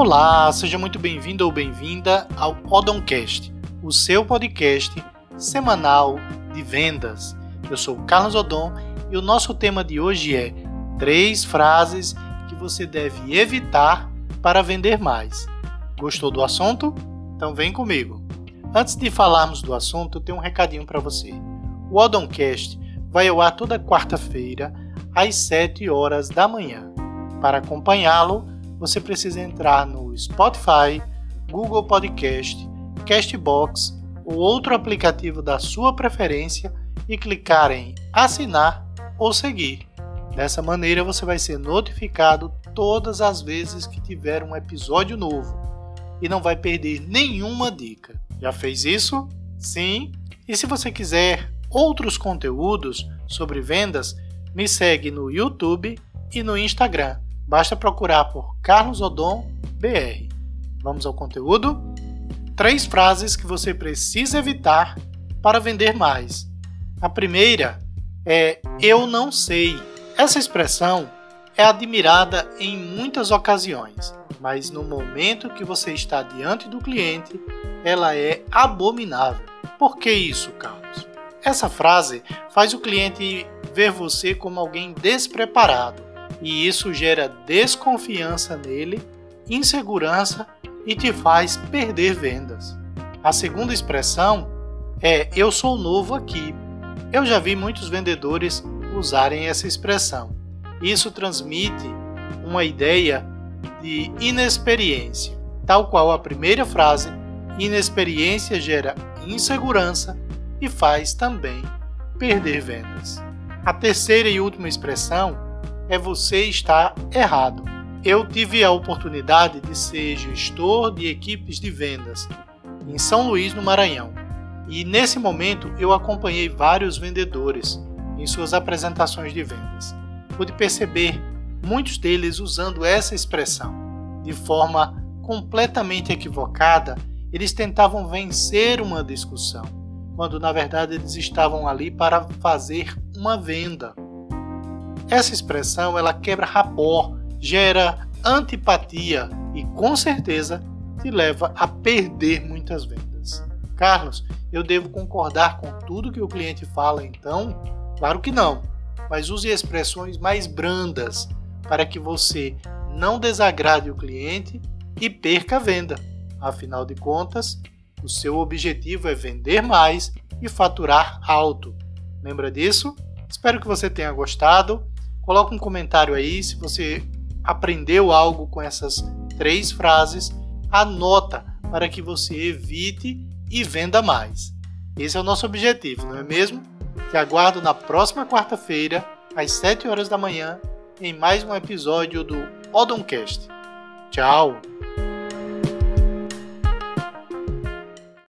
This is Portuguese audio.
Olá, seja muito bem-vindo ou bem-vinda ao Odoncast, o seu podcast semanal de vendas. Eu sou Carlos Odon e o nosso tema de hoje é três frases que você deve evitar para vender mais. Gostou do assunto? Então vem comigo. Antes de falarmos do assunto, eu tenho um recadinho para você. O Odoncast vai ao ar toda quarta-feira às 7 horas da manhã. Para acompanhá-lo, você precisa entrar no Spotify, Google Podcast, Castbox ou outro aplicativo da sua preferência e clicar em assinar ou seguir. Dessa maneira você vai ser notificado todas as vezes que tiver um episódio novo e não vai perder nenhuma dica. Já fez isso? Sim? E se você quiser outros conteúdos sobre vendas, me segue no YouTube e no Instagram. Basta procurar por Carlos Odon BR. Vamos ao conteúdo? Três frases que você precisa evitar para vender mais. A primeira é eu não sei. Essa expressão é admirada em muitas ocasiões, mas no momento que você está diante do cliente, ela é abominável. Por que isso, Carlos? Essa frase faz o cliente ver você como alguém despreparado, e isso gera desconfiança nele, insegurança e te faz perder vendas. A segunda expressão é eu sou novo aqui. Eu já vi muitos vendedores usarem essa expressão. Isso transmite uma ideia de inexperiência, tal qual a primeira frase, inexperiência gera insegurança e faz também perder vendas. A terceira e última expressão é você está errado. Eu tive a oportunidade de ser gestor de equipes de vendas em São Luís, no Maranhão. E nesse momento eu acompanhei vários vendedores em suas apresentações de vendas. Pude perceber muitos deles usando essa expressão. De forma completamente equivocada, eles tentavam vencer uma discussão, quando na verdade eles estavam ali para fazer uma venda. Essa expressão ela quebra rapó, gera antipatia e com certeza te leva a perder muitas vendas. Carlos, eu devo concordar com tudo que o cliente fala então? Claro que não, mas use expressões mais brandas para que você não desagrade o cliente e perca a venda. Afinal de contas, o seu objetivo é vender mais e faturar alto. Lembra disso? Espero que você tenha gostado. Coloque um comentário aí se você aprendeu algo com essas três frases. Anota para que você evite e venda mais. Esse é o nosso objetivo, não é mesmo? Te aguardo na próxima quarta-feira, às 7 horas da manhã, em mais um episódio do Odoncast. Tchau!